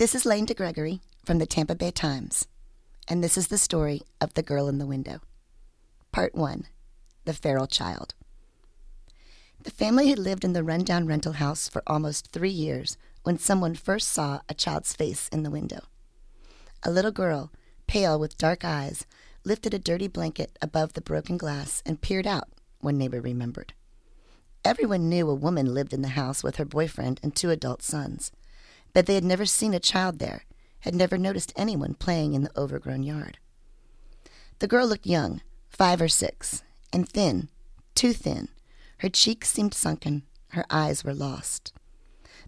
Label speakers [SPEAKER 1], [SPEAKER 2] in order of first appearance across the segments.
[SPEAKER 1] This is Lane DeGregory from the Tampa Bay Times, and this is the story of the girl in the window. Part 1 The Feral Child. The family had lived in the rundown rental house for almost three years when someone first saw a child's face in the window. A little girl, pale with dark eyes, lifted a dirty blanket above the broken glass and peered out, one neighbor remembered. Everyone knew a woman lived in the house with her boyfriend and two adult sons but they had never seen a child there, had never noticed anyone playing in the overgrown yard. The girl looked young, five or six, and thin, too thin. Her cheeks seemed sunken, her eyes were lost.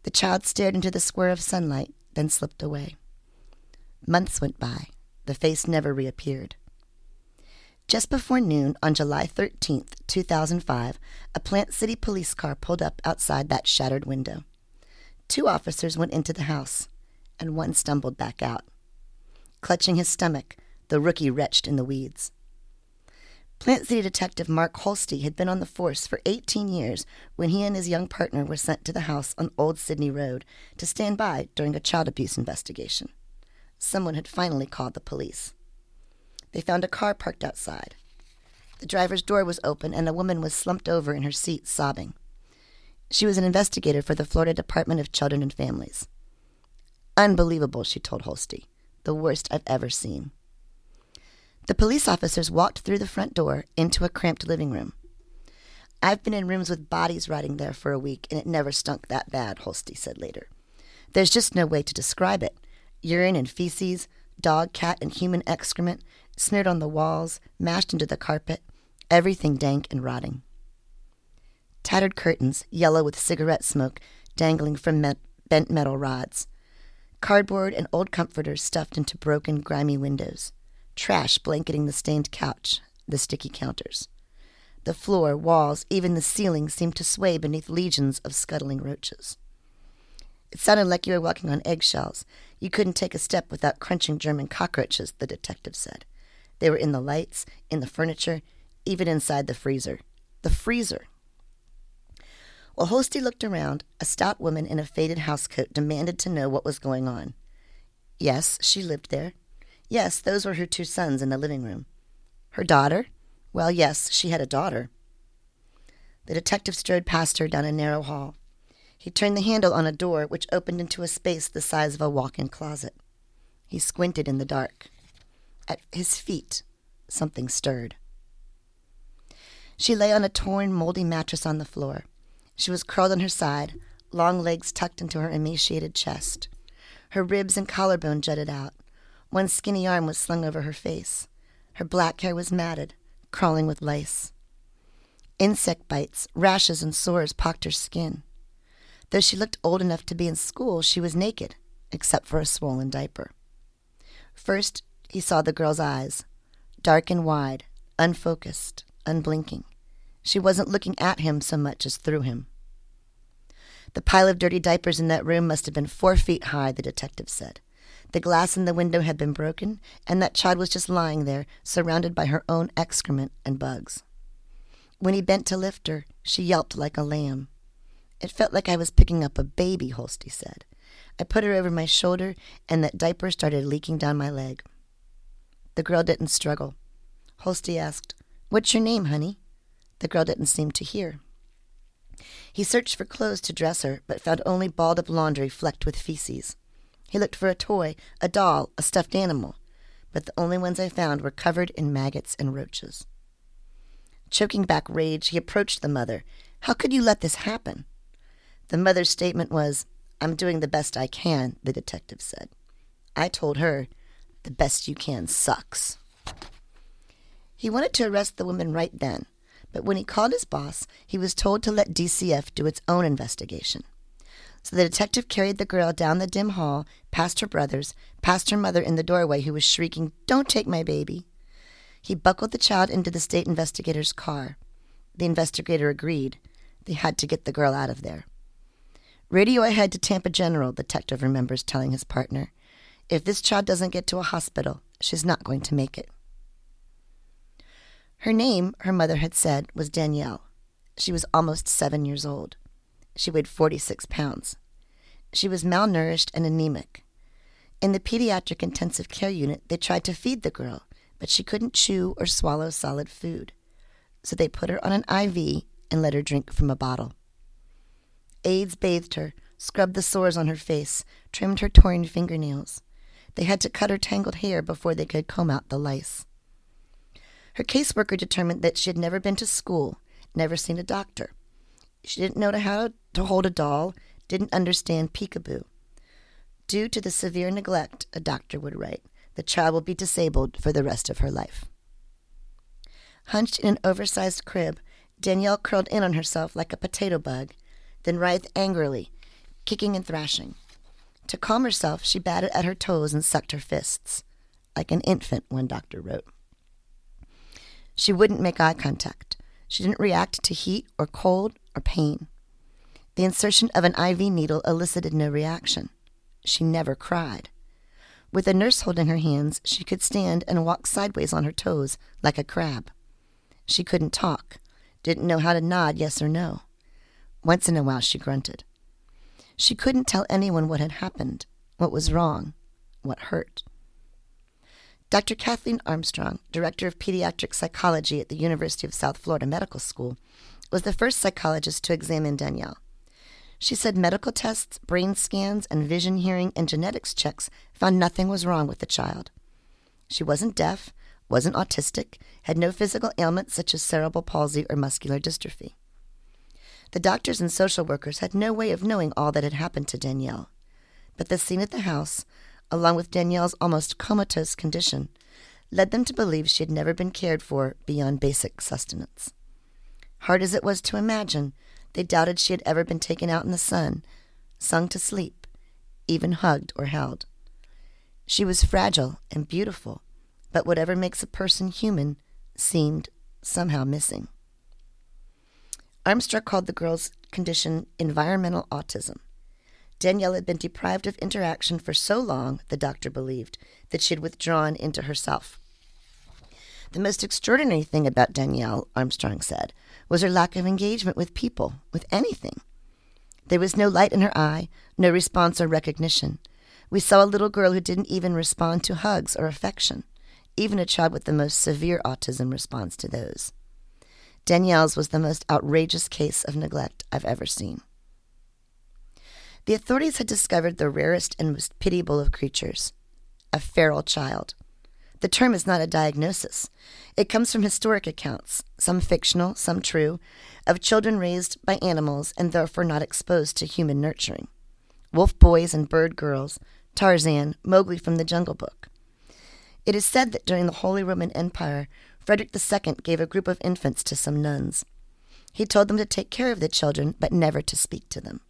[SPEAKER 1] The child stared into the square of sunlight, then slipped away. Months went by. The face never reappeared. Just before noon on July 13th, 2005, a Plant City police car pulled up outside that shattered window. Two officers went into the house, and one stumbled back out. Clutching his stomach, the rookie retched in the weeds. Plant City Detective Mark Holste had been on the force for 18 years when he and his young partner were sent to the house on Old Sydney Road to stand by during a child abuse investigation. Someone had finally called the police. They found a car parked outside. The driver's door was open, and a woman was slumped over in her seat, sobbing. She was an investigator for the Florida Department of Children and Families. Unbelievable, she told Holste. The worst I've ever seen. The police officers walked through the front door into a cramped living room. I've been in rooms with bodies rotting there for a week, and it never stunk that bad, Holste said later. There's just no way to describe it. Urine and feces, dog, cat, and human excrement smeared on the walls, mashed into the carpet, everything dank and rotting tattered curtains, yellow with cigarette smoke, dangling from bent metal rods, cardboard and old comforters stuffed into broken, grimy windows, trash blanketing the stained couch, the sticky counters. The floor, walls, even the ceiling seemed to sway beneath legions of scuttling roaches. It sounded like you were walking on eggshells. You couldn't take a step without crunching German cockroaches, the detective said. They were in the lights, in the furniture, even inside the freezer. The freezer! While Holste looked around, a stout woman in a faded housecoat demanded to know what was going on. Yes, she lived there. Yes, those were her two sons in the living room. Her daughter? Well, yes, she had a daughter. The detective strode past her down a narrow hall. He turned the handle on a door which opened into a space the size of a walk in closet. He squinted in the dark. At his feet, something stirred. She lay on a torn, moldy mattress on the floor. She was curled on her side, long legs tucked into her emaciated chest. Her ribs and collarbone jutted out. One skinny arm was slung over her face. Her black hair was matted, crawling with lice. Insect bites, rashes, and sores pocked her skin. Though she looked old enough to be in school, she was naked, except for a swollen diaper. First, he saw the girl's eyes, dark and wide, unfocused, unblinking. She wasn't looking at him so much as through him. The pile of dirty diapers in that room must have been four feet high, the detective said. The glass in the window had been broken, and that child was just lying there, surrounded by her own excrement and bugs. When he bent to lift her, she yelped like a lamb. It felt like I was picking up a baby, Holste said. I put her over my shoulder, and that diaper started leaking down my leg. The girl didn't struggle. Holste asked, What's your name, honey? The girl didn't seem to hear. He searched for clothes to dress her, but found only balled up laundry flecked with feces. He looked for a toy, a doll, a stuffed animal, but the only ones I found were covered in maggots and roaches. Choking back rage, he approached the mother. How could you let this happen? The mother's statement was, I'm doing the best I can, the detective said. I told her, the best you can sucks. He wanted to arrest the woman right then, but when he called his boss, he was told to let DCF do its own investigation. So the detective carried the girl down the dim hall, past her brothers, past her mother in the doorway who was shrieking, Don't take my baby. He buckled the child into the state investigator's car. The investigator agreed. They had to get the girl out of there. Radio ahead to Tampa General, the detective remembers telling his partner. If this child doesn't get to a hospital, she's not going to make it. Her name, her mother had said, was Danielle. She was almost seven years old. She weighed 46 pounds. She was malnourished and anemic. In the pediatric intensive care unit, they tried to feed the girl, but she couldn't chew or swallow solid food. So they put her on an IV and let her drink from a bottle. Aides bathed her, scrubbed the sores on her face, trimmed her torn fingernails. They had to cut her tangled hair before they could comb out the lice. Her caseworker determined that she had never been to school, never seen a doctor. She didn't know how to hold a doll, didn't understand peekaboo. Due to the severe neglect, a doctor would write, the child will be disabled for the rest of her life. Hunched in an oversized crib, Danielle curled in on herself like a potato bug, then writhed angrily, kicking and thrashing. To calm herself, she batted at her toes and sucked her fists. Like an infant, one doctor wrote. She wouldn't make eye contact. She didn't react to heat or cold or pain. The insertion of an IV needle elicited no reaction. She never cried. With a nurse holding her hands, she could stand and walk sideways on her toes like a crab. She couldn't talk, didn't know how to nod yes or no. Once in a while, she grunted. She couldn't tell anyone what had happened, what was wrong, what hurt. Dr. Kathleen Armstrong, Director of Pediatric Psychology at the University of South Florida Medical School, was the first psychologist to examine Danielle. She said medical tests, brain scans, and vision, hearing, and genetics checks found nothing was wrong with the child. She wasn't deaf, wasn't autistic, had no physical ailments such as cerebral palsy or muscular dystrophy. The doctors and social workers had no way of knowing all that had happened to Danielle. But the scene at the house, along with Danielle's almost comatose condition, led them to believe she had never been cared for beyond basic sustenance. Hard as it was to imagine, they doubted she had ever been taken out in the sun, sung to sleep, even hugged or held. She was fragile and beautiful, but whatever makes a person human seemed somehow missing. Armstrong called the girl's condition environmental autism. Danielle had been deprived of interaction for so long, the doctor believed, that she had withdrawn into herself. The most extraordinary thing about Danielle, Armstrong said, was her lack of engagement with people, with anything. There was no light in her eye, no response or recognition. We saw a little girl who didn't even respond to hugs or affection. Even a child with the most severe autism responds to those. Danielle's was the most outrageous case of neglect I've ever seen. The authorities had discovered the rarest and most pitiable of creatures a feral child. The term is not a diagnosis. It comes from historic accounts, some fictional, some true, of children raised by animals and therefore not exposed to human nurturing. Wolf boys and bird girls, Tarzan, Mowgli from the Jungle Book. It is said that during the Holy Roman Empire, Frederick II gave a group of infants to some nuns. He told them to take care of the children, but never to speak to them.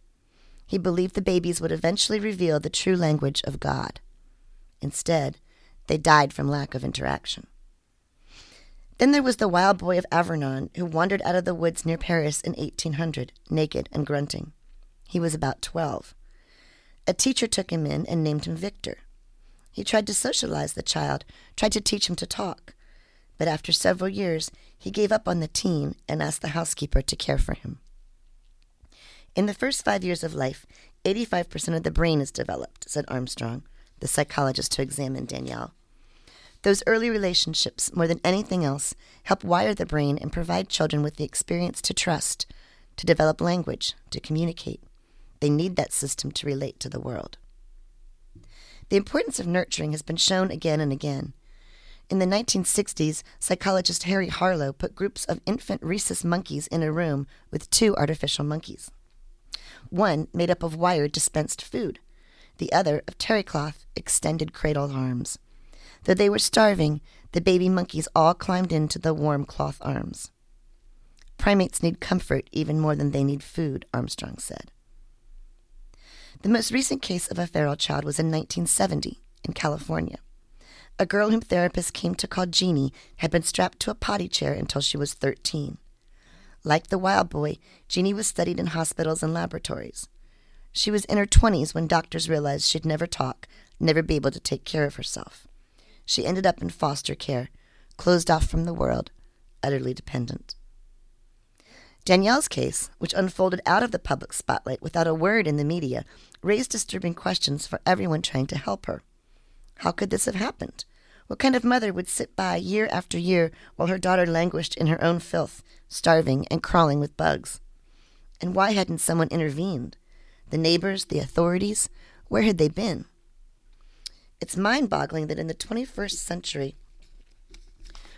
[SPEAKER 1] He believed the babies would eventually reveal the true language of God. Instead, they died from lack of interaction. Then there was the wild boy of Aveyron who wandered out of the woods near Paris in 1800, naked and grunting. He was about 12. A teacher took him in and named him Victor. He tried to socialize the child, tried to teach him to talk, but after several years, he gave up on the teen and asked the housekeeper to care for him. In the first five years of life, 85% of the brain is developed, said Armstrong, the psychologist who examined Danielle. Those early relationships, more than anything else, help wire the brain and provide children with the experience to trust, to develop language, to communicate. They need that system to relate to the world. The importance of nurturing has been shown again and again. In the 1960s, psychologist Harry Harlow put groups of infant rhesus monkeys in a room with two artificial monkeys. One made up of wire dispensed food, the other of terry cloth extended cradle arms. Though they were starving, the baby monkeys all climbed into the warm cloth arms. Primates need comfort even more than they need food, Armstrong said. The most recent case of a feral child was in 1970 in California. A girl whom therapists came to call Genie had been strapped to a potty chair until she was 13. Like the wild boy, Genie was studied in hospitals and laboratories. She was in her 20s when doctors realized she'd never talk, never be able to take care of herself. She ended up in foster care, closed off from the world, utterly dependent. Danielle's case, which unfolded out of the public spotlight without a word in the media, raised disturbing questions for everyone trying to help her. How could this have happened? What kind of mother would sit by year after year while her daughter languished in her own filth, starving and crawling with bugs? And why hadn't someone intervened? The neighbors, the authorities, where had they been? It's mind boggling that in the 21st century,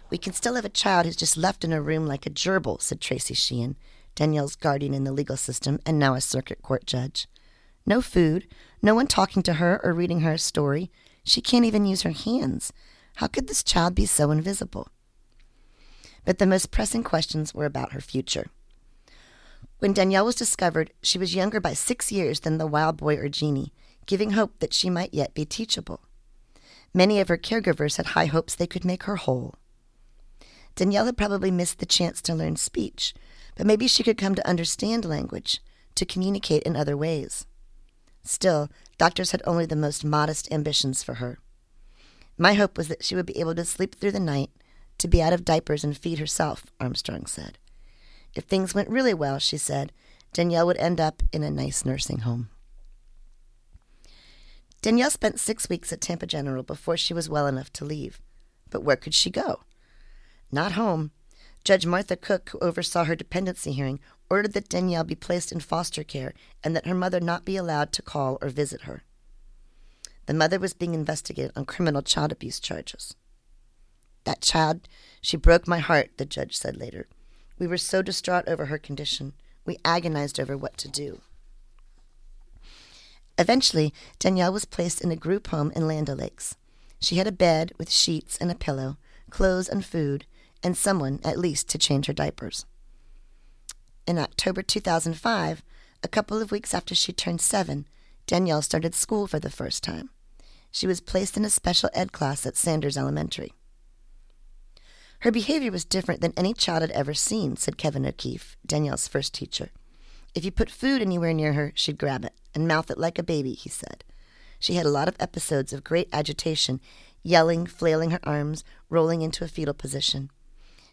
[SPEAKER 1] we can still have a child who's just left in a room like a gerbil, said Tracy Sheehan, Danielle's guardian in the legal system and now a circuit court judge. No food, no one talking to her or reading her a story. She can't even use her hands. How could this child be so invisible? But the most pressing questions were about her future. When Danielle was discovered, she was younger by six years than the wild boy or Genie, giving hope that she might yet be teachable. Many of her caregivers had high hopes they could make her whole. Danielle had probably missed the chance to learn speech, but maybe she could come to understand language, to communicate in other ways. Still, doctors had only the most modest ambitions for her. My hope was that she would be able to sleep through the night, to be out of diapers and feed herself, Armstrong said. If things went really well, she said, Danielle would end up in a nice nursing home. Danielle spent six weeks at Tampa General before she was well enough to leave. But where could she go? Not home. Judge Martha Cook, who oversaw her dependency hearing, ordered that Danielle be placed in foster care and that her mother not be allowed to call or visit her. The mother was being investigated on criminal child abuse charges. That child, she broke my heart, the judge said later. We were so distraught over her condition. We agonized over what to do. Eventually, Danielle was placed in a group home in Land O'Lakes. She had a bed with sheets and a pillow, clothes and food, and someone, at least, to change her diapers. In October 2005, a couple of weeks after she turned seven, Danielle started school for the first time. She was placed in a special ed class at Sanders Elementary. Her behavior was different than any child had ever seen, said Kevin O'Keefe, Danielle's first teacher. If you put food anywhere near her, she'd grab it and mouth it like a baby, he said. She had a lot of episodes of great agitation, yelling, flailing her arms, rolling into a fetal position.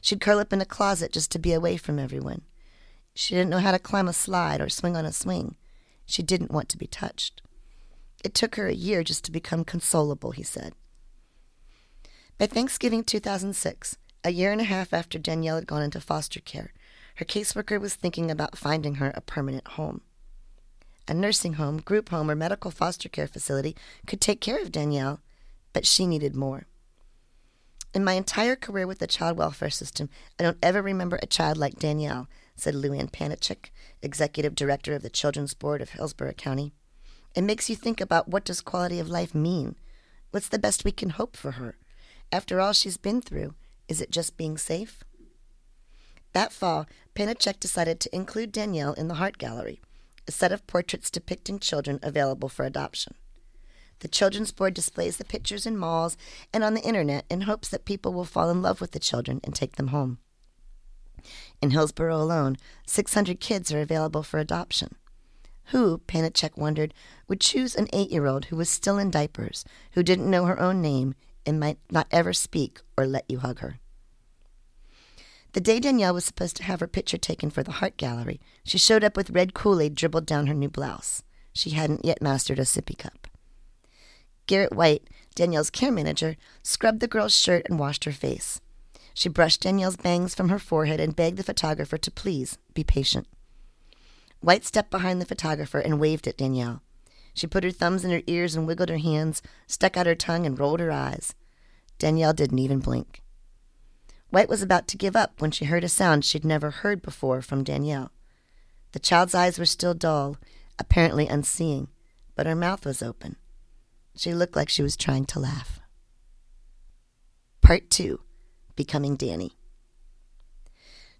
[SPEAKER 1] She'd curl up in a closet just to be away from everyone. She didn't know how to climb a slide or swing on a swing. She didn't want to be touched. It took her a year just to become consolable, he said. By Thanksgiving 2006, a year and a half after Danielle had gone into foster care, her caseworker was thinking about finding her a permanent home. A nursing home, group home, or medical foster care facility could take care of Danielle, but she needed more. In my entire career with the child welfare system, I don't ever remember a child like Danielle, said Luann Panacek, executive director of the Children's Board of Hillsborough County. It makes you think about what does quality of life mean? What's the best we can hope for her? After all she's been through, is it just being safe? That fall, Panacek decided to include Danielle in the Heart Gallery, a set of portraits depicting children available for adoption. The Children's Board displays the pictures in malls and on the internet in hopes that people will fall in love with the children and take them home. In Hillsborough alone, 600 kids are available for adoption. Who, Panacek wondered, would choose an eight year old who was still in diapers, who didn't know her own name, and might not ever speak or let you hug her? The day Danielle was supposed to have her picture taken for the Heart Gallery, she showed up with red Kool Aid dribbled down her new blouse. She hadn't yet mastered a sippy cup. Garrett White, Danielle's care manager, scrubbed the girl's shirt and washed her face. She brushed Danielle's bangs from her forehead and begged the photographer to please be patient. White stepped behind the photographer and waved at Danielle. She put her thumbs in her ears and wiggled her hands, stuck out her tongue, and rolled her eyes. Danielle didn't even blink. White was about to give up when she heard a sound she'd never heard before from Danielle. The child's eyes were still dull, apparently unseeing, but her mouth was open. She looked like she was trying to laugh. Part 2 Becoming Danny.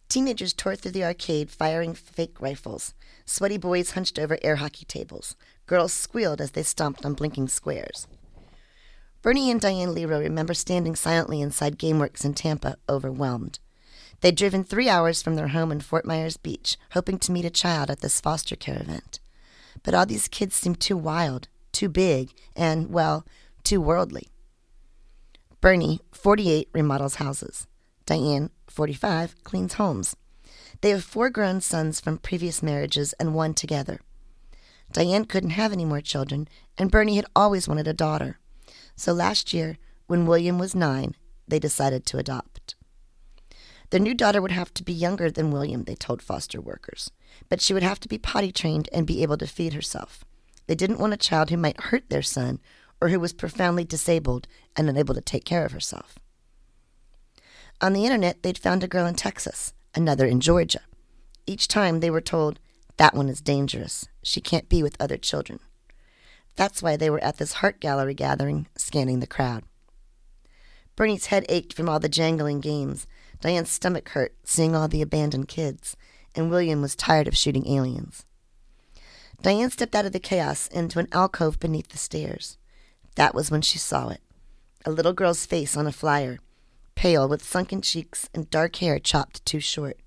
[SPEAKER 1] Teenagers tore through the arcade firing fake rifles. Sweaty boys hunched over air hockey tables. Girls squealed as they stomped on blinking squares. Bernie and Diane Lierow remember standing silently inside GameWorks in Tampa, overwhelmed. They'd driven three hours from their home in Fort Myers Beach, hoping to meet a child at this foster care event. But all these kids seemed too wild, too big, and, well, too worldly. Bernie, 48, remodels houses. Diane, 45, cleans homes. They have four grown sons from previous marriages and one together. Diane couldn't have any more children, and Bernie had always wanted a daughter. So last year, when William was nine, they decided to adopt. Their new daughter would have to be younger than William, they told foster workers, but she would have to be potty trained and be able to feed herself. They didn't want a child who might hurt their son or who was profoundly disabled and unable to take care of herself. On the internet, they'd found a girl in Texas, another in Georgia. Each time they were told, that one is dangerous. She can't be with other children. That's why they were at this heart gallery gathering, scanning the crowd. Bernie's head ached from all the jangling games. Diane's stomach hurt, seeing all the abandoned kids. And William was tired of shooting aliens. Diane stepped out of the chaos into an alcove beneath the stairs. That was when she saw it a little girl's face on a flyer, pale with sunken cheeks and dark hair chopped too short.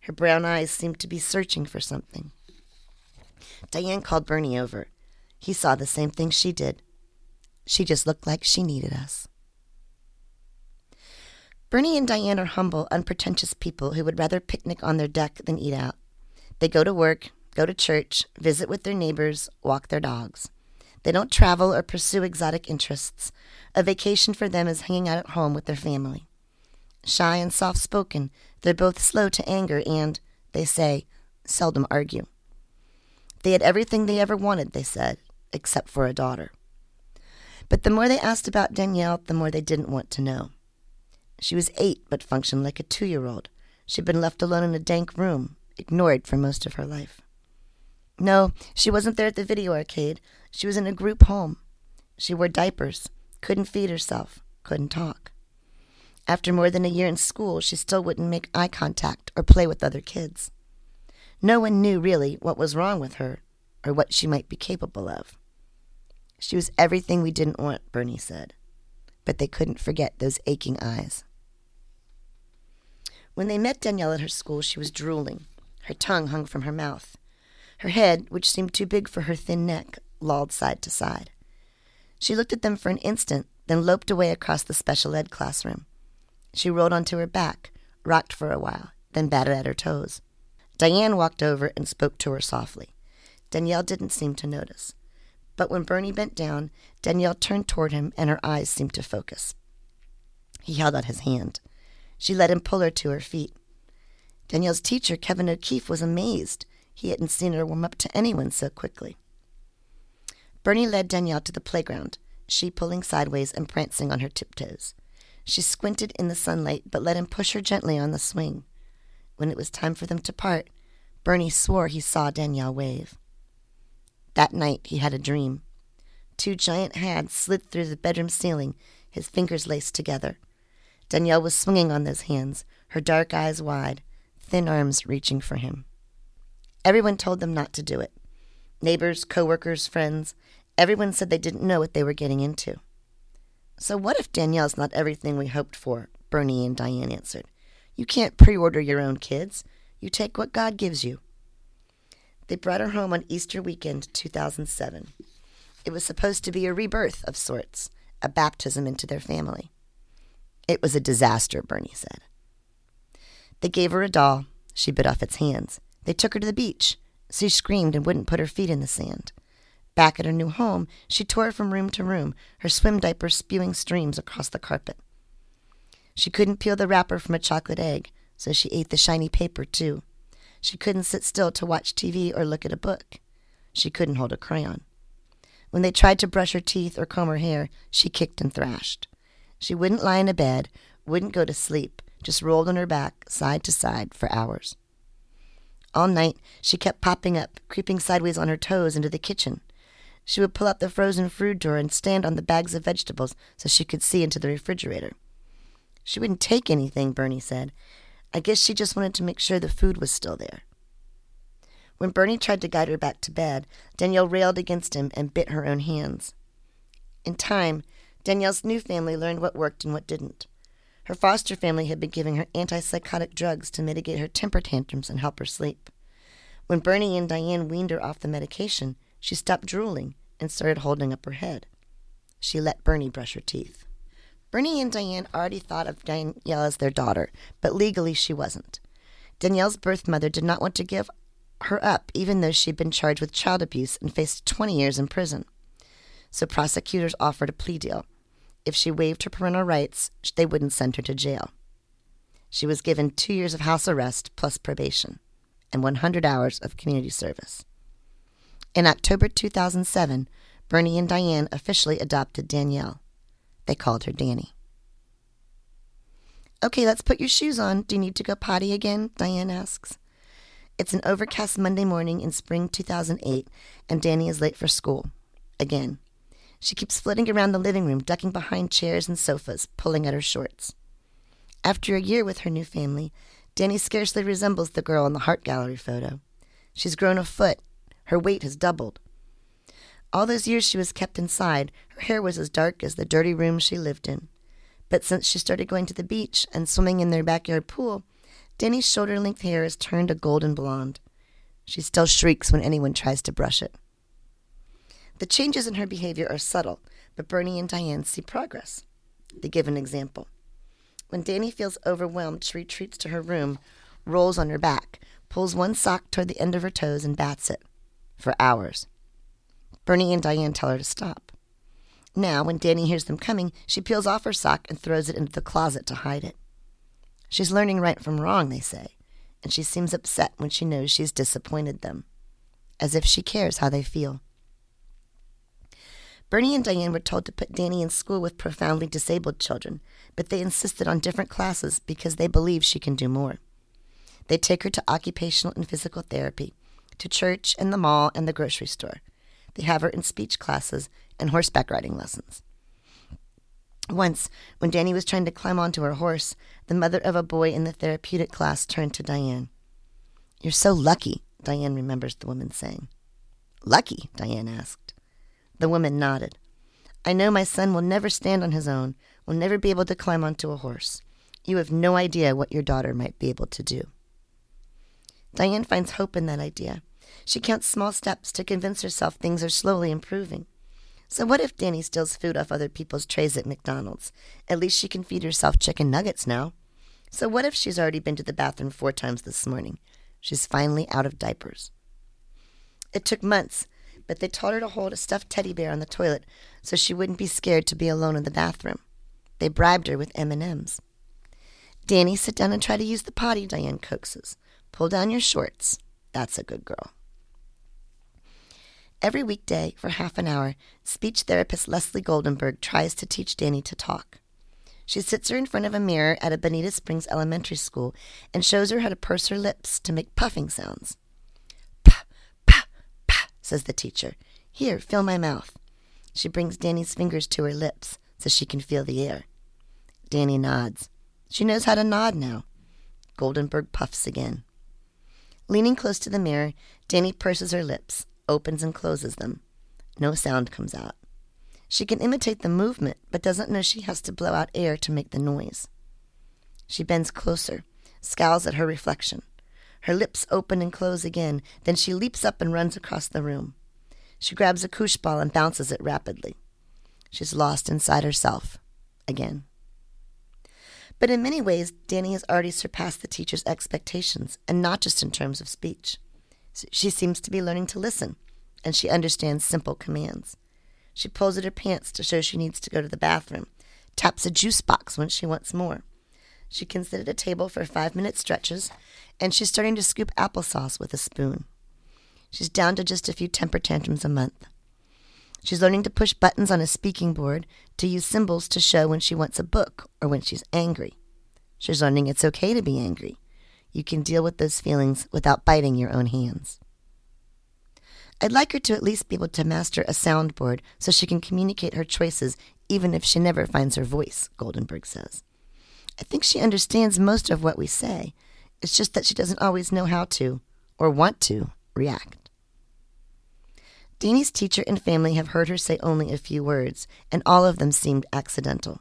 [SPEAKER 1] Her brown eyes seemed to be searching for something. Diane called Bernie over. He saw the same thing she did. She just looked like she needed us. Bernie and Diane are humble, unpretentious people who would rather picnic on their deck than eat out. They go to work, go to church, visit with their neighbors, walk their dogs. They don't travel or pursue exotic interests. A vacation for them is hanging out at home with their family. Shy and soft spoken, they're both slow to anger and, they say, seldom argue. They had everything they ever wanted, they said, except for a daughter. But the more they asked about Danielle, the more they didn't want to know. She was eight, but functioned like a two year old. She'd been left alone in a dank room, ignored for most of her life. No, she wasn't there at the video arcade. She was in a group home. She wore diapers, couldn't feed herself, couldn't talk. After more than a year in school, she still wouldn't make eye contact or play with other kids. No one knew really what was wrong with her or what she might be capable of. She was everything we didn't want, Bernie said, but they couldn't forget those aching eyes. When they met Danielle at her school, she was drooling. Her tongue hung from her mouth. Her head, which seemed too big for her thin neck, lolled side to side. She looked at them for an instant, then loped away across the special ed classroom. She rolled onto her back, rocked for a while, then batted at her toes. Diane walked over and spoke to her softly. Danielle didn't seem to notice. But when Bernie bent down, Danielle turned toward him and her eyes seemed to focus. He held out his hand. She let him pull her to her feet. Danielle's teacher, Kevin O'Keefe, was amazed. He hadn't seen her warm up to anyone so quickly. Bernie led Danielle to the playground, she pulling sideways and prancing on her tiptoes. She squinted in the sunlight, but let him push her gently on the swing. When it was time for them to part, Bernie swore he saw Danielle wave. That night he had a dream. Two giant hands slid through the bedroom ceiling, his fingers laced together. Danielle was swinging on those hands, her dark eyes wide, thin arms reaching for him. Everyone told them not to do it. Neighbors, coworkers, friends, everyone said they didn't know what they were getting into. So, what if Danielle's not everything we hoped for? Bernie and Diane answered. You can't pre order your own kids. You take what God gives you. They brought her home on Easter weekend, 2007. It was supposed to be a rebirth of sorts, a baptism into their family. It was a disaster, Bernie said. They gave her a doll. She bit off its hands. They took her to the beach. She screamed and wouldn't put her feet in the sand. Back at her new home, she tore from room to room, her swim diaper spewing streams across the carpet. She couldn't peel the wrapper from a chocolate egg, so she ate the shiny paper, too. She couldn't sit still to watch TV or look at a book. She couldn't hold a crayon. When they tried to brush her teeth or comb her hair, she kicked and thrashed. She wouldn't lie in a bed, wouldn't go to sleep, just rolled on her back, side to side, for hours. All night, she kept popping up, creeping sideways on her toes into the kitchen. She would pull out the frozen food drawer and stand on the bags of vegetables so she could see into the refrigerator. She wouldn't take anything, Bernie said. I guess she just wanted to make sure the food was still there. When Bernie tried to guide her back to bed, Danielle railed against him and bit her own hands. In time, Danielle's new family learned what worked and what didn't. Her foster family had been giving her antipsychotic drugs to mitigate her temper tantrums and help her sleep. When Bernie and Diane weaned her off the medication, she stopped drooling and started holding up her head. She let Bernie brush her teeth. Bernie and Diane already thought of Danielle as their daughter, but legally she wasn't. Danielle's birth mother did not want to give her up, even though she'd been charged with child abuse and faced 20 years in prison. so prosecutors offered a plea deal. If she waived her parental rights, they wouldn't send her to jail. She was given two years of house arrest plus probation and 100 hours of community service. In October 2007, Bernie and Diane officially adopted Danielle. They called her Danny. Okay, let's put your shoes on. Do you need to go potty again? Diane asks. It's an overcast Monday morning in spring 2008, and Danny is late for school. Again. She keeps flitting around the living room, ducking behind chairs and sofas, pulling at her shorts. After a year with her new family, Danny scarcely resembles the girl in the Heart Gallery photo. She's grown a foot. Her weight has doubled. All those years she was kept inside, her hair was as dark as the dirty room she lived in. But since she started going to the beach and swimming in their backyard pool, Danny's shoulder length hair has turned a golden blonde. She still shrieks when anyone tries to brush it. The changes in her behavior are subtle, but Bernie and Diane see progress. They give an example. When Danny feels overwhelmed, she retreats to her room, rolls on her back, pulls one sock toward the end of her toes, and bats it. For hours. Bernie and Diane tell her to stop. Now, when Danny hears them coming, she peels off her sock and throws it into the closet to hide it. She's learning right from wrong, they say, and she seems upset when she knows she's disappointed them, as if she cares how they feel. Bernie and Diane were told to put Danny in school with profoundly disabled children, but they insisted on different classes because they believe she can do more. They take her to occupational and physical therapy, to church and the mall and the grocery store. They have her in speech classes and horseback riding lessons. Once, when Danny was trying to climb onto her horse, the mother of a boy in the therapeutic class turned to Diane. You're so lucky, Diane remembers the woman saying. Lucky? Diane asked. The woman nodded. I know my son will never stand on his own, will never be able to climb onto a horse. You have no idea what your daughter might be able to do. Diane finds hope in that idea. She counts small steps to convince herself things are slowly improving. So, what if Danny steals food off other people's trays at McDonald's? At least she can feed herself chicken nuggets now. So, what if she's already been to the bathroom four times this morning? She's finally out of diapers. It took months, but they taught her to hold a stuffed teddy bear on the toilet so she wouldn't be scared to be alone in the bathroom. They bribed her with M&Ms. Danny, sit down and try to use the potty, Diane coaxes. Pull down your shorts. That's a good girl. Every weekday, for half an hour, speech therapist Leslie Goldenberg tries to teach Danny to talk. She sits her in front of a mirror at a Bonita Springs elementary school and shows her how to purse her lips to make puffing sounds. Pa, pa, pa, says the teacher. Here, fill my mouth. She brings Danny's fingers to her lips so she can feel the air. Danny nods. She knows how to nod now. Goldenberg puffs again. Leaning close to the mirror, Danny purses her lips, opens and closes them. No sound comes out. She can imitate the movement, but doesn't know she has to blow out air to make the noise. She bends closer, scowls at her reflection. Her lips open and close again, then she leaps up and runs across the room. She grabs a koosh ball and bounces it rapidly. She's lost inside herself again. But in many ways, Danny has already surpassed the teacher's expectations, and not just in terms of speech. She seems to be learning to listen, and she understands simple commands. She pulls at her pants to show she needs to go to the bathroom, taps a juice box when she wants more. She can sit at a table for five minute stretches, and she's starting to scoop applesauce with a spoon. She's down to just a few temper tantrums a month. She's learning to push buttons on a speaking board, to use symbols to show when she wants a book or when she's angry. She's learning it's okay to be angry. You can deal with those feelings without biting your own hands. I'd like her to at least be able to master a soundboard so she can communicate her choices even if she never finds her voice, Goldenberg says. I think she understands most of what we say. It's just that she doesn't always know how to, or want to, react. Danny's teacher and family have heard her say only a few words, and all of them seemed accidental.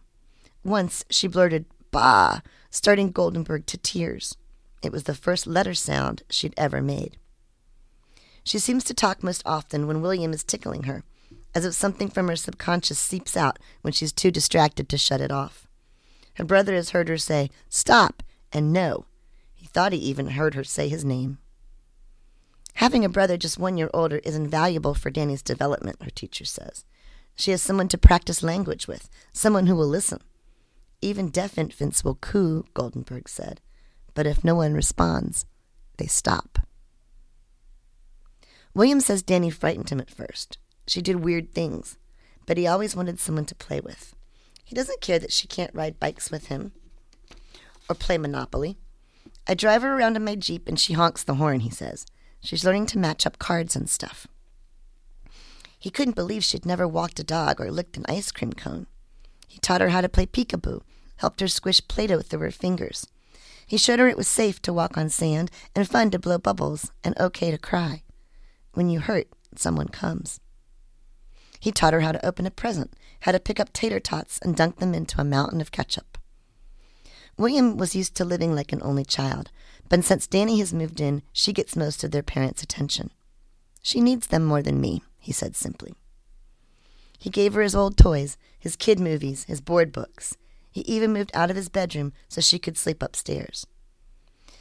[SPEAKER 1] Once she blurted, Bah, starting Goldenberg to tears. It was the first letter sound she'd ever made. She seems to talk most often when William is tickling her, as if something from her subconscious seeps out when she's too distracted to shut it off. Her brother has heard her say, Stop, and no. He thought he even heard her say his name. Having a brother just one year older is invaluable for Danny's development, her teacher says. She has someone to practice language with, someone who will listen. Even deaf infants will coo, Goldenberg said, but if no one responds, they stop. William says Danny frightened him at first. She did weird things, but he always wanted someone to play with. He doesn't care that she can't ride bikes with him or play Monopoly. I drive her around in my Jeep and she honks the horn, he says. She's learning to match up cards and stuff. He couldn't believe she'd never walked a dog or licked an ice cream cone. He taught her how to play peekaboo, helped her squish Play Doh through her fingers. He showed her it was safe to walk on sand and fun to blow bubbles and okay to cry. When you hurt, someone comes. He taught her how to open a present, how to pick up tater tots and dunk them into a mountain of ketchup. William was used to living like an only child, but since Danny has moved in, she gets most of their parents' attention. She needs them more than me, he said simply. He gave her his old toys, his kid movies, his board books. He even moved out of his bedroom so she could sleep upstairs.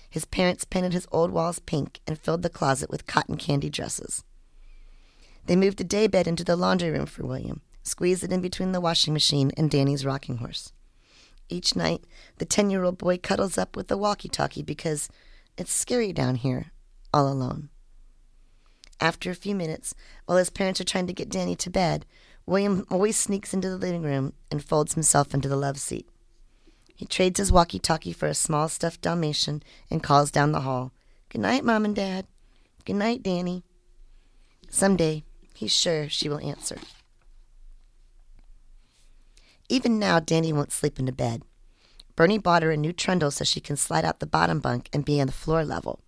[SPEAKER 1] His parents painted his old walls pink and filled the closet with cotton candy dresses. They moved a daybed into the laundry room for William, squeezed it in between the washing machine and Danny's rocking horse. Each night, the 10 year old boy cuddles up with the walkie talkie because it's scary down here, all alone. After a few minutes, while his parents are trying to get Danny to bed, William always sneaks into the living room and folds himself into the love seat. He trades his walkie talkie for a small stuffed Dalmatian and calls down the hall, Good night, Mom and Dad. Good night, Danny. Someday, he's sure she will answer. Even now, Danny won't sleep in the bed. Bernie bought her a new trundle so she can slide out the bottom bunk and be on the floor level.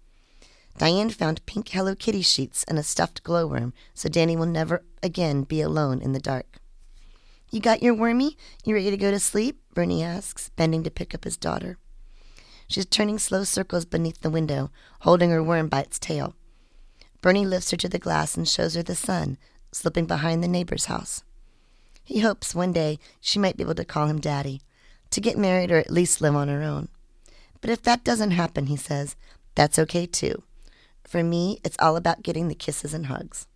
[SPEAKER 1] Diane found pink Hello Kitty sheets and a stuffed glowworm so Danny will never again be alone in the dark. You got your wormy? You ready to go to sleep? Bernie asks, bending to pick up his daughter. She's turning slow circles beneath the window, holding her worm by its tail. Bernie lifts her to the glass and shows her the sun, slipping behind the neighbor's house. He hopes one day she might be able to call him Daddy, to get married or at least live on her own. But if that doesn't happen, he says, that's okay too. For me, it's all about getting the kisses and hugs.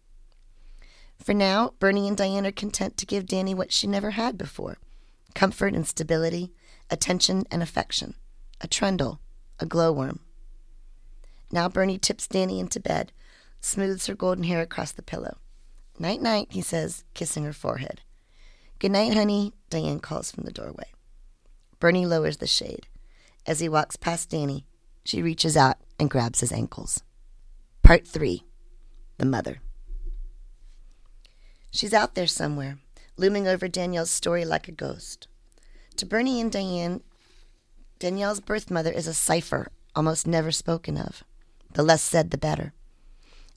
[SPEAKER 1] For now, Bernie and Diane are content to give Danny what she never had before comfort and stability, attention and affection, a trundle, a glowworm. Now Bernie tips Danny into bed, smooths her golden hair across the pillow. Night, night, he says, kissing her forehead. Good night, honey, Diane calls from the doorway. Bernie lowers the shade. As he walks past Danny, she reaches out and grabs his ankles. Part 3 The Mother. She's out there somewhere, looming over Danielle's story like a ghost. To Bernie and Diane, Danielle's birth mother is a cipher, almost never spoken of. The less said, the better.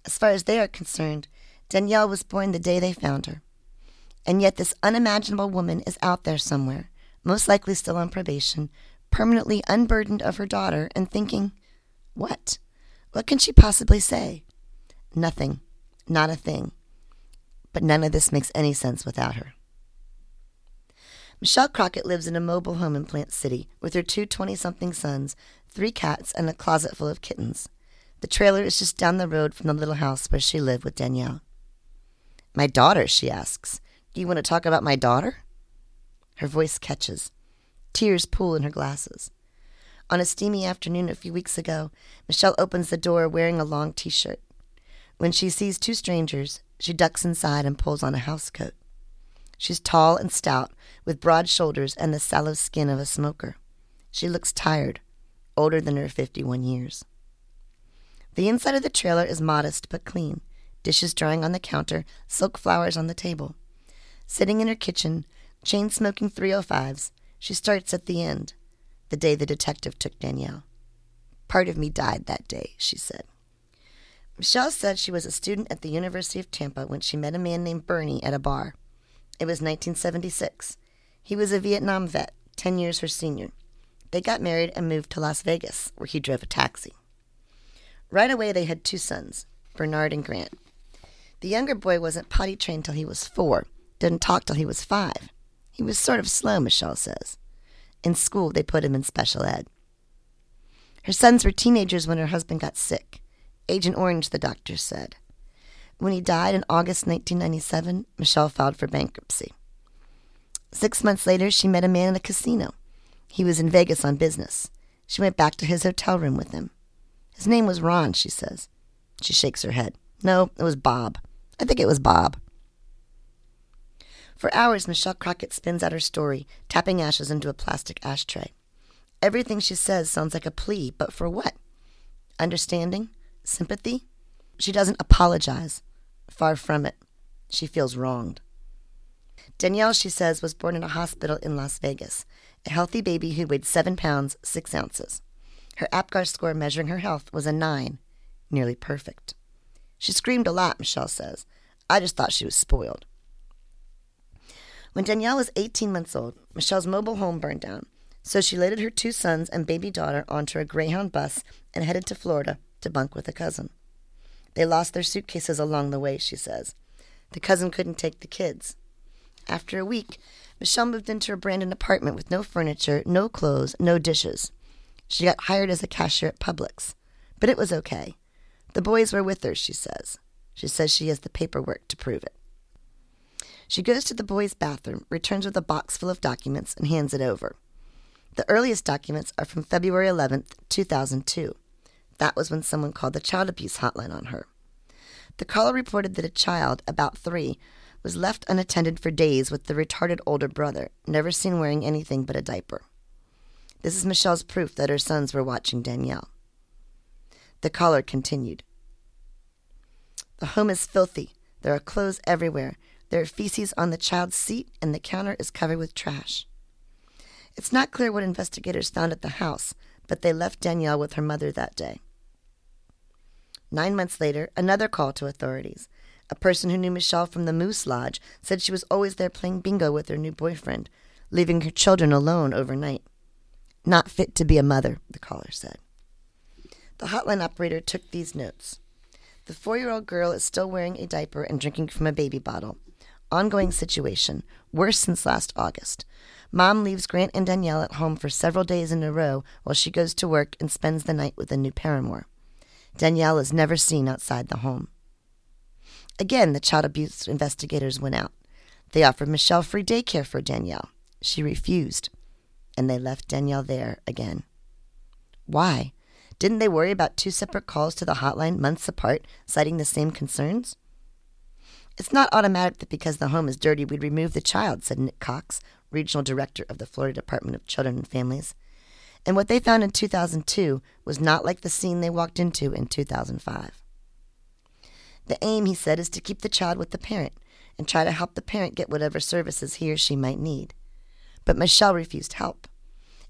[SPEAKER 1] As far as they are concerned, Danielle was born the day they found her. And yet, this unimaginable woman is out there somewhere, most likely still on probation, permanently unburdened of her daughter, and thinking, What? What can she possibly say? Nothing. Not a thing. But none of this makes any sense without her. Michelle Crockett lives in a mobile home in Plant City with her two 20 something sons, three cats, and a closet full of kittens. The trailer is just down the road from the little house where she lived with Danielle. My daughter, she asks. Do you want to talk about my daughter? Her voice catches. Tears pool in her glasses. On a steamy afternoon a few weeks ago, Michelle opens the door wearing a long t shirt. When she sees two strangers, she ducks inside and pulls on a housecoat. She's tall and stout, with broad shoulders and the sallow skin of a smoker. She looks tired, older than her 51 years. The inside of the trailer is modest but clean dishes drying on the counter, silk flowers on the table. Sitting in her kitchen, chain smoking 305s, she starts at the end, the day the detective took Danielle. Part of me died that day, she said. Michelle said she was a student at the University of Tampa when she met a man named Bernie at a bar. It was 1976. He was a Vietnam vet, 10 years her senior. They got married and moved to Las Vegas, where he drove a taxi. Right away, they had two sons, Bernard and Grant. The younger boy wasn't potty trained till he was four, didn't talk till he was five. He was sort of slow, Michelle says. In school, they put him in special ed. Her sons were teenagers when her husband got sick. Agent Orange, the doctor said. When he died in August 1997, Michelle filed for bankruptcy. Six months later, she met a man in a casino. He was in Vegas on business. She went back to his hotel room with him. His name was Ron, she says. She shakes her head. No, it was Bob. I think it was Bob. For hours, Michelle Crockett spins out her story, tapping ashes into a plastic ashtray. Everything she says sounds like a plea, but for what? Understanding? Sympathy? She doesn't apologize. Far from it. She feels wronged. Danielle, she says, was born in a hospital in Las Vegas, a healthy baby who weighed seven pounds, six ounces. Her APGAR score measuring her health was a nine, nearly perfect. She screamed a lot, Michelle says. I just thought she was spoiled. When Danielle was 18 months old, Michelle's mobile home burned down, so she loaded her two sons and baby daughter onto a Greyhound bus and headed to Florida to bunk with a cousin. They lost their suitcases along the way, she says. The cousin couldn't take the kids. After a week, Michelle moved into a Brandon apartment with no furniture, no clothes, no dishes. She got hired as a cashier at Publix. But it was okay. The boys were with her, she says. She says she has the paperwork to prove it. She goes to the boys' bathroom, returns with a box full of documents, and hands it over. The earliest documents are from February 11th, 2002. That was when someone called the child abuse hotline on her. The caller reported that a child, about three, was left unattended for days with the retarded older brother, never seen wearing anything but a diaper. This is Michelle's proof that her sons were watching Danielle. The caller continued. The home is filthy. There are clothes everywhere. There are feces on the child's seat, and the counter is covered with trash. It's not clear what investigators found at the house, but they left Danielle with her mother that day. Nine months later, another call to authorities. A person who knew Michelle from the Moose Lodge said she was always there playing bingo with her new boyfriend, leaving her children alone overnight. Not fit to be a mother, the caller said. The hotline operator took these notes. The four year old girl is still wearing a diaper and drinking from a baby bottle. Ongoing situation, worse since last August. Mom leaves Grant and Danielle at home for several days in a row while she goes to work and spends the night with a new paramour. Danielle is never seen outside the home. Again, the child abuse investigators went out. They offered Michelle free daycare for Danielle. She refused, and they left Danielle there again. Why? Didn't they worry about two separate calls to the hotline months apart, citing the same concerns? It's not automatic that because the home is dirty, we'd remove the child, said Nick Cox, regional director of the Florida Department of Children and Families. And what they found in 2002 was not like the scene they walked into in 2005. The aim, he said, is to keep the child with the parent and try to help the parent get whatever services he or she might need. But Michelle refused help,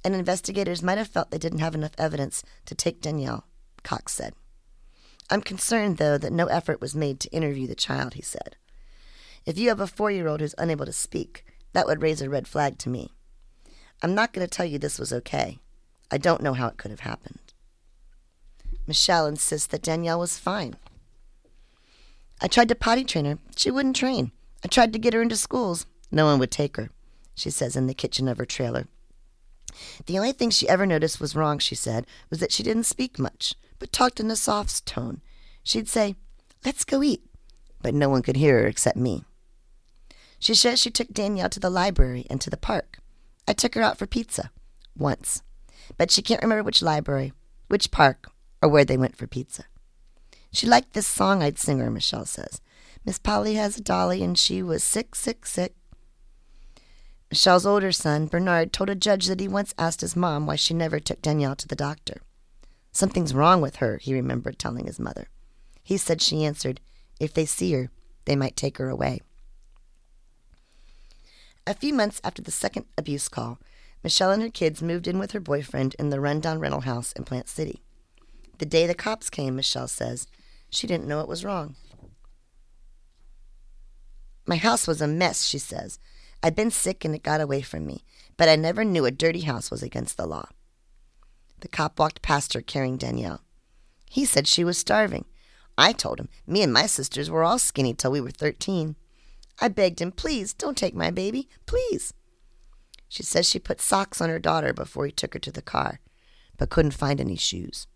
[SPEAKER 1] and investigators might have felt they didn't have enough evidence to take Danielle, Cox said. I'm concerned, though, that no effort was made to interview the child, he said. If you have a four year old who's unable to speak, that would raise a red flag to me. I'm not going to tell you this was okay. I don't know how it could have happened. Michelle insists that Danielle was fine. I tried to potty train her. She wouldn't train. I tried to get her into schools. No one would take her, she says in the kitchen of her trailer. The only thing she ever noticed was wrong, she said, was that she didn't speak much but talked in a soft tone. She'd say, Let's go eat. But no one could hear her except me. She says she took Danielle to the library and to the park. I took her out for pizza. Once. But she can't remember which library, which park, or where they went for pizza. She liked this song I'd sing her, Michelle says. Miss Polly has a dolly and she was sick, sick, sick. Michelle's older son, Bernard, told a judge that he once asked his mom why she never took Danielle to the doctor. Something's wrong with her, he remembered telling his mother. He said she answered, If they see her, they might take her away. A few months after the second abuse call, Michelle and her kids moved in with her boyfriend in the rundown rental house in Plant City. The day the cops came, Michelle says, she didn't know what was wrong. My house was a mess, she says. I'd been sick and it got away from me, but I never knew a dirty house was against the law. The cop walked past her carrying Danielle. He said she was starving. I told him me and my sisters were all skinny till we were 13. I begged him, please don't take my baby, please. She says she put socks on her daughter before he took her to the car, but couldn't find any shoes.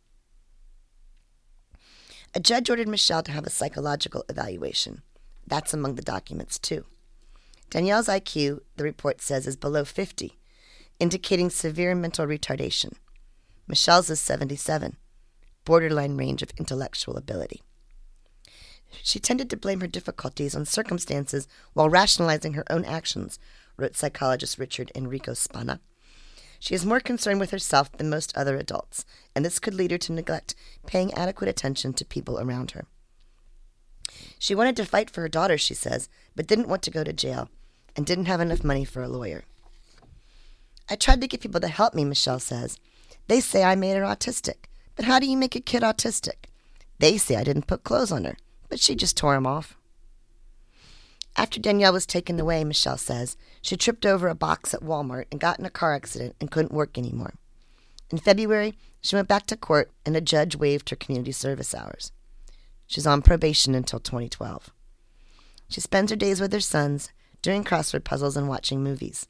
[SPEAKER 1] A judge ordered Michelle to have a psychological evaluation. That's among the documents, too. Danielle's IQ, the report says, is below 50, indicating severe mental retardation. Michelle's is 77, borderline range of intellectual ability. She tended to blame her difficulties on circumstances while rationalizing her own actions, wrote psychologist Richard Enrico Spana. She is more concerned with herself than most other adults, and this could lead her to neglect paying adequate attention to people around her. She wanted to fight for her daughter, she says, but didn't want to go to jail and didn't have enough money for a lawyer. I tried to get people to help me, Michelle says. They say I made her autistic. But how do you make a kid autistic? They say I didn't put clothes on her, but she just tore them off. After Danielle was taken away, Michelle says, she tripped over a box at Walmart and got in a car accident and couldn't work anymore. In February, she went back to court and a judge waived her community service hours. She's on probation until 2012. She spends her days with her sons, doing crossword puzzles and watching movies.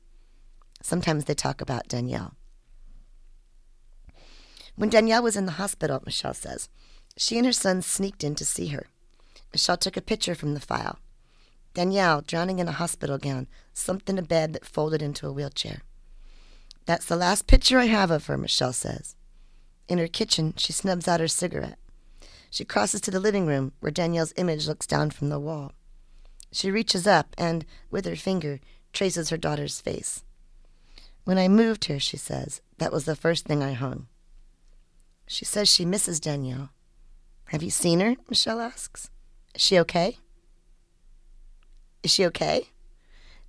[SPEAKER 1] Sometimes they talk about Danielle. When Danielle was in the hospital, Michelle says, she and her son sneaked in to see her. Michelle took a picture from the file. Danielle, drowning in a hospital gown, slumped in a bed that folded into a wheelchair. That's the last picture I have of her, Michelle says. In her kitchen, she snubs out her cigarette. She crosses to the living room, where Danielle's image looks down from the wall. She reaches up and, with her finger, traces her daughter's face. When I moved here, she says, that was the first thing I hung. She says she misses Danielle. Have you seen her? Michelle asks. Is she okay? Is she okay?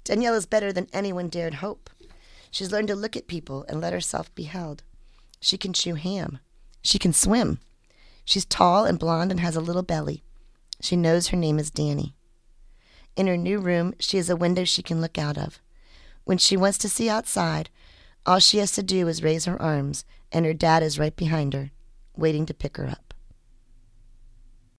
[SPEAKER 1] Danielle is better than anyone dared hope. She's learned to look at people and let herself be held. She can chew ham. She can swim. She's tall and blonde and has a little belly. She knows her name is Danny. In her new room, she has a window she can look out of. When she wants to see outside, all she has to do is raise her arms, and her dad is right behind her, waiting to pick her up.